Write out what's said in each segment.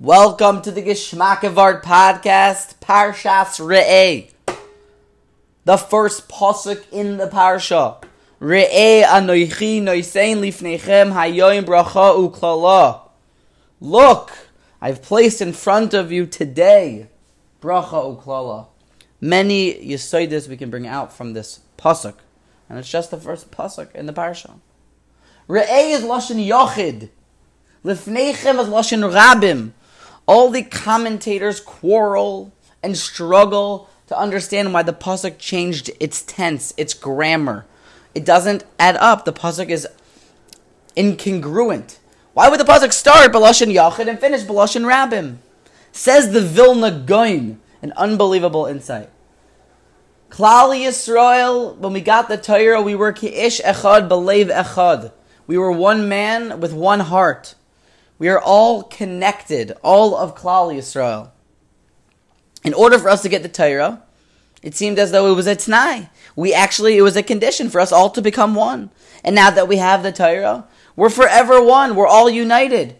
Welcome to the Geschmackevart podcast, Parshas Re'eh. The first posuk in the parsha. Re'eh anoichi noisein lifnechem hayoim bracha uklala. Look, I've placed in front of you today bracha uklala. Many yisoides we can bring out from this pasuk, and it's just the first pasuk in the parsha. Re'eh is lashon yochid. Lifnechem is lashon rabim. All the commentators quarrel and struggle to understand why the pasuk changed its tense, its grammar. It doesn't add up. The pasuk is incongruent. Why would the pasuk start Baloshin Yachid and finish Baloshin Rabim? Says the Vilna Gaon, an unbelievable insight. Klal Yisrael, when we got the Torah, we were Ki'ish Echad Belev Echad. We were one man with one heart. We are all connected, all of Klal Yisrael. In order for us to get the Torah, it seemed as though it was a t'nai. We actually, it was a condition for us all to become one. And now that we have the Torah, we're forever one. We're all united.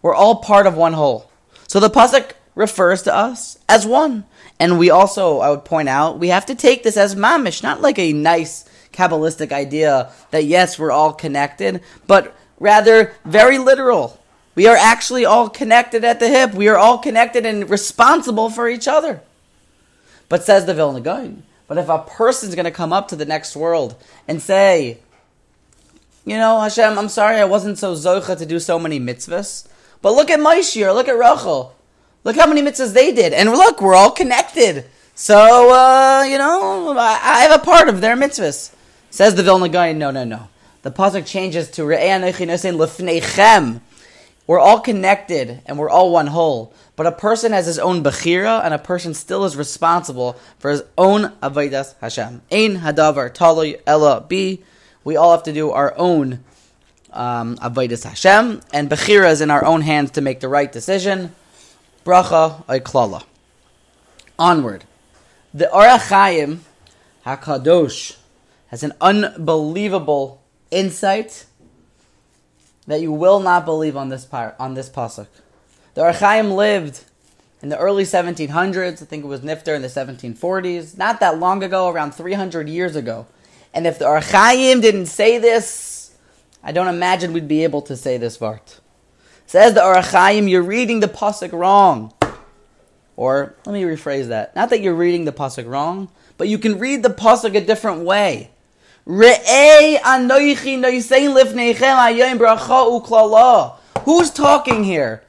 We're all part of one whole. So the pasuk refers to us as one. And we also, I would point out, we have to take this as mamish, not like a nice Kabbalistic idea that yes, we're all connected, but rather very literal. We are actually all connected at the hip. We are all connected and responsible for each other. But says the Vilna Gaon, but if a person's going to come up to the next world and say, you know, Hashem, I'm sorry I wasn't so zocha to do so many mitzvahs, but look at Moshe look at Rachel. Look how many mitzvahs they did. And look, we're all connected. So, uh, you know, I, I have a part of their mitzvahs. Says the Vilna Gaon, no, no, no. The pasuk changes to lefnechem. We're all connected and we're all one whole. But a person has his own bechira, and a person still is responsible for his own avodas Hashem. Ein hadavar taloy ella bi. We all have to do our own um, avodas Hashem, and bechira is in our own hands to make the right decision. Bracha klala. Onward. The Ohr HaChaim Hakadosh has an unbelievable insight that you will not believe on this par- on this pasuk. The Ohr HaChaim lived in the early 1700s. I think it was Nifter in the 1740s. Not that long ago, around 300 years ago. And if the Ohr HaChaim didn't say this, I don't imagine we'd be able to say this vart. Says the Ohr HaChaim, you're reading the pasuk wrong. Or let me rephrase that. Not that you're reading the pasuk wrong, but you can read the pasuk a different way. Who's talking here?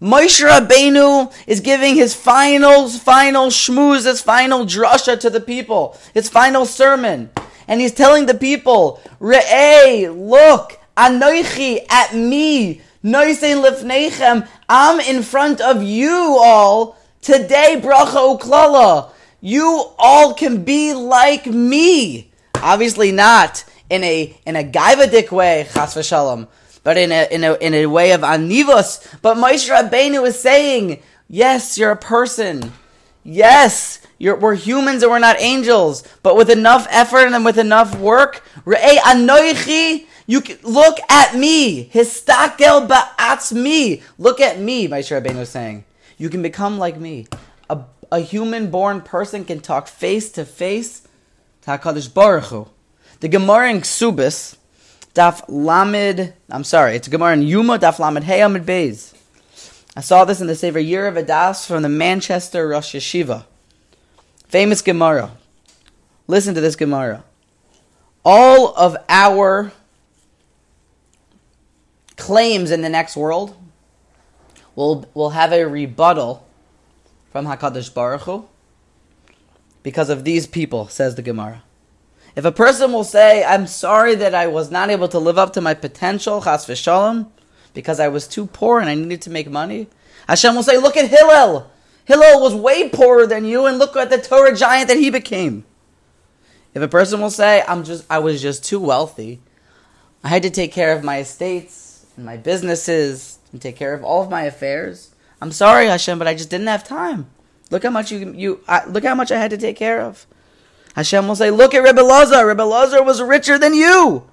Moshe Rabbeinu is giving his final, final shmooze, his final drasha to the people, his final sermon. And he's telling the people, Re'ei, look, anoichi, at me, noisein lifneichem, I'm in front of you all, today, bracha uklala. You all can be like me. Obviously not in a in a gaivadik way, chas v'shalom, but in a in a in a way of anivos. But Moshe Rabbeinu is saying, yes, you're a person. Yes, you're, we're humans and we're not angels. But with enough effort and with enough work, you can, look at me. Histakel ba'atz me. Look at me, Moshe Rabbeinu is saying. You can become like me. A, a human born person can talk face to face Hakadosh Baruch Hu. The Gemara in Ksubis, Daf Lamed. I'm sorry, it's Gemara in Yuma Daf Lamed Hey Amid Beis. I saw this in the Sefer Year of Adas from the Manchester Rosh Yeshiva. Famous Gemara. Listen to this Gemara. All of our claims in the next world will will have a rebuttal from Hakadosh Baruch Hu because of these people, says the Gemara. If a person will say, I'm sorry that I was not able to live up to my potential, chas v'shalom, because I was too poor and I needed to make money, Hashem will say, look at Hillel. Hillel was way poorer than you and look at the Torah giant that he became. If a person will say, I'm just, I was just too wealthy, I had to take care of my estates and my businesses and take care of all of my affairs. I'm sorry, Hashem, but I just didn't have time. Look how much you you I, look how much I had to take care of. Hashem will say, "Look at Rebbe Lazar. Rebbe Lazar was richer than you,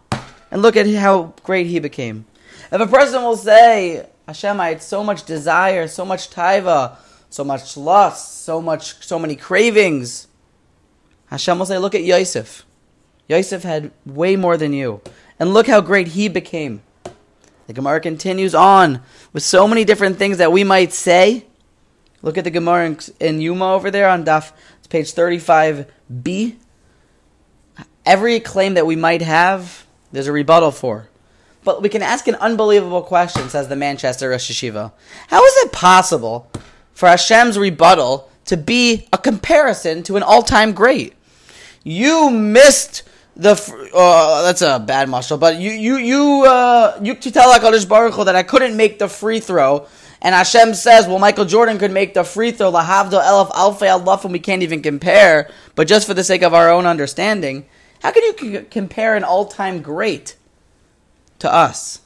and look at how great he became." If a person will say, Hashem, I had so much desire, so much taiva, so much lust, so much, so many cravings. Hashem will say, look at Yosef. Yosef had way more than you. And look how great he became. The Gemara continues on with so many different things that we might say. Look at the Gemara in, in Yuma over there on Daf, it's page 35b. Every claim that we might have, there's a rebuttal for. But we can ask an unbelievable question, says the Manchester Rosh Yeshiva. How is it possible for Hashem's rebuttal to be a comparison to an all time great? You missed the uh, that's a bad muscle, but you you you uh, you to tell Hakadosh Baruch Hu that I couldn't make the free throw, and Hashem says, well, Michael Jordan could make the free throw, lahavdo elf alfei alaf, and we can't even compare. But just for the sake of our own understanding, how can you c- compare an all-time great to us?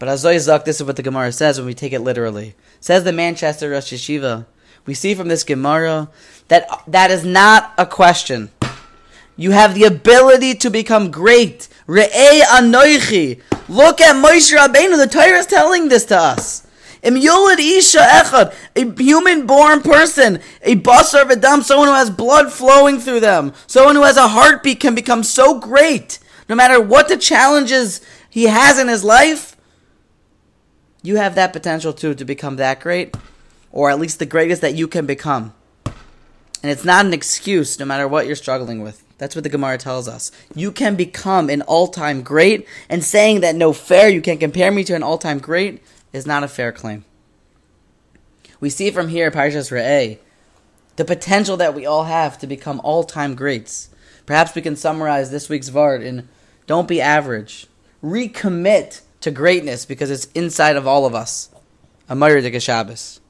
But Azoy Zak, this is what the Gemara says when we take it literally. Says the Manchester Rosh Yeshiva. We see from this Gemara that that is not a question. You have the ability to become great. Re'ei anoichi. Look at Moshe Rabbeinu. The Torah is telling this to us. Isha echad, a human-born person, a basar v'dam, someone who has blood flowing through them, someone who has a heartbeat can become so great, no matter what the challenges he has in his life. You have that potential too to become that great, or at least the greatest that you can become. And it's not an excuse, no matter what you're struggling with. That's what the Gemara tells us. You can become an all time great, and saying that no fair, you can't compare me to an all time great, is not a fair claim. We see from here, Parshas Re'eh, the potential that we all have to become all time greats. Perhaps we can summarize this week's Vard in Don't be average. Recommit to greatness because it's inside of all of us. Amir Shabbos.